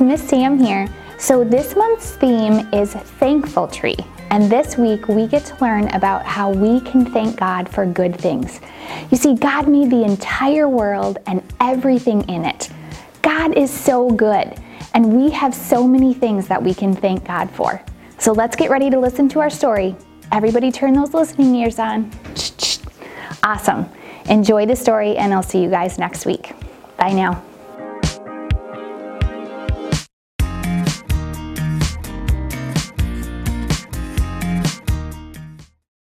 Miss Sam here. So, this month's theme is Thankful Tree. And this week we get to learn about how we can thank God for good things. You see, God made the entire world and everything in it. God is so good, and we have so many things that we can thank God for. So, let's get ready to listen to our story. Everybody, turn those listening ears on. Awesome. Enjoy the story, and I'll see you guys next week. Bye now.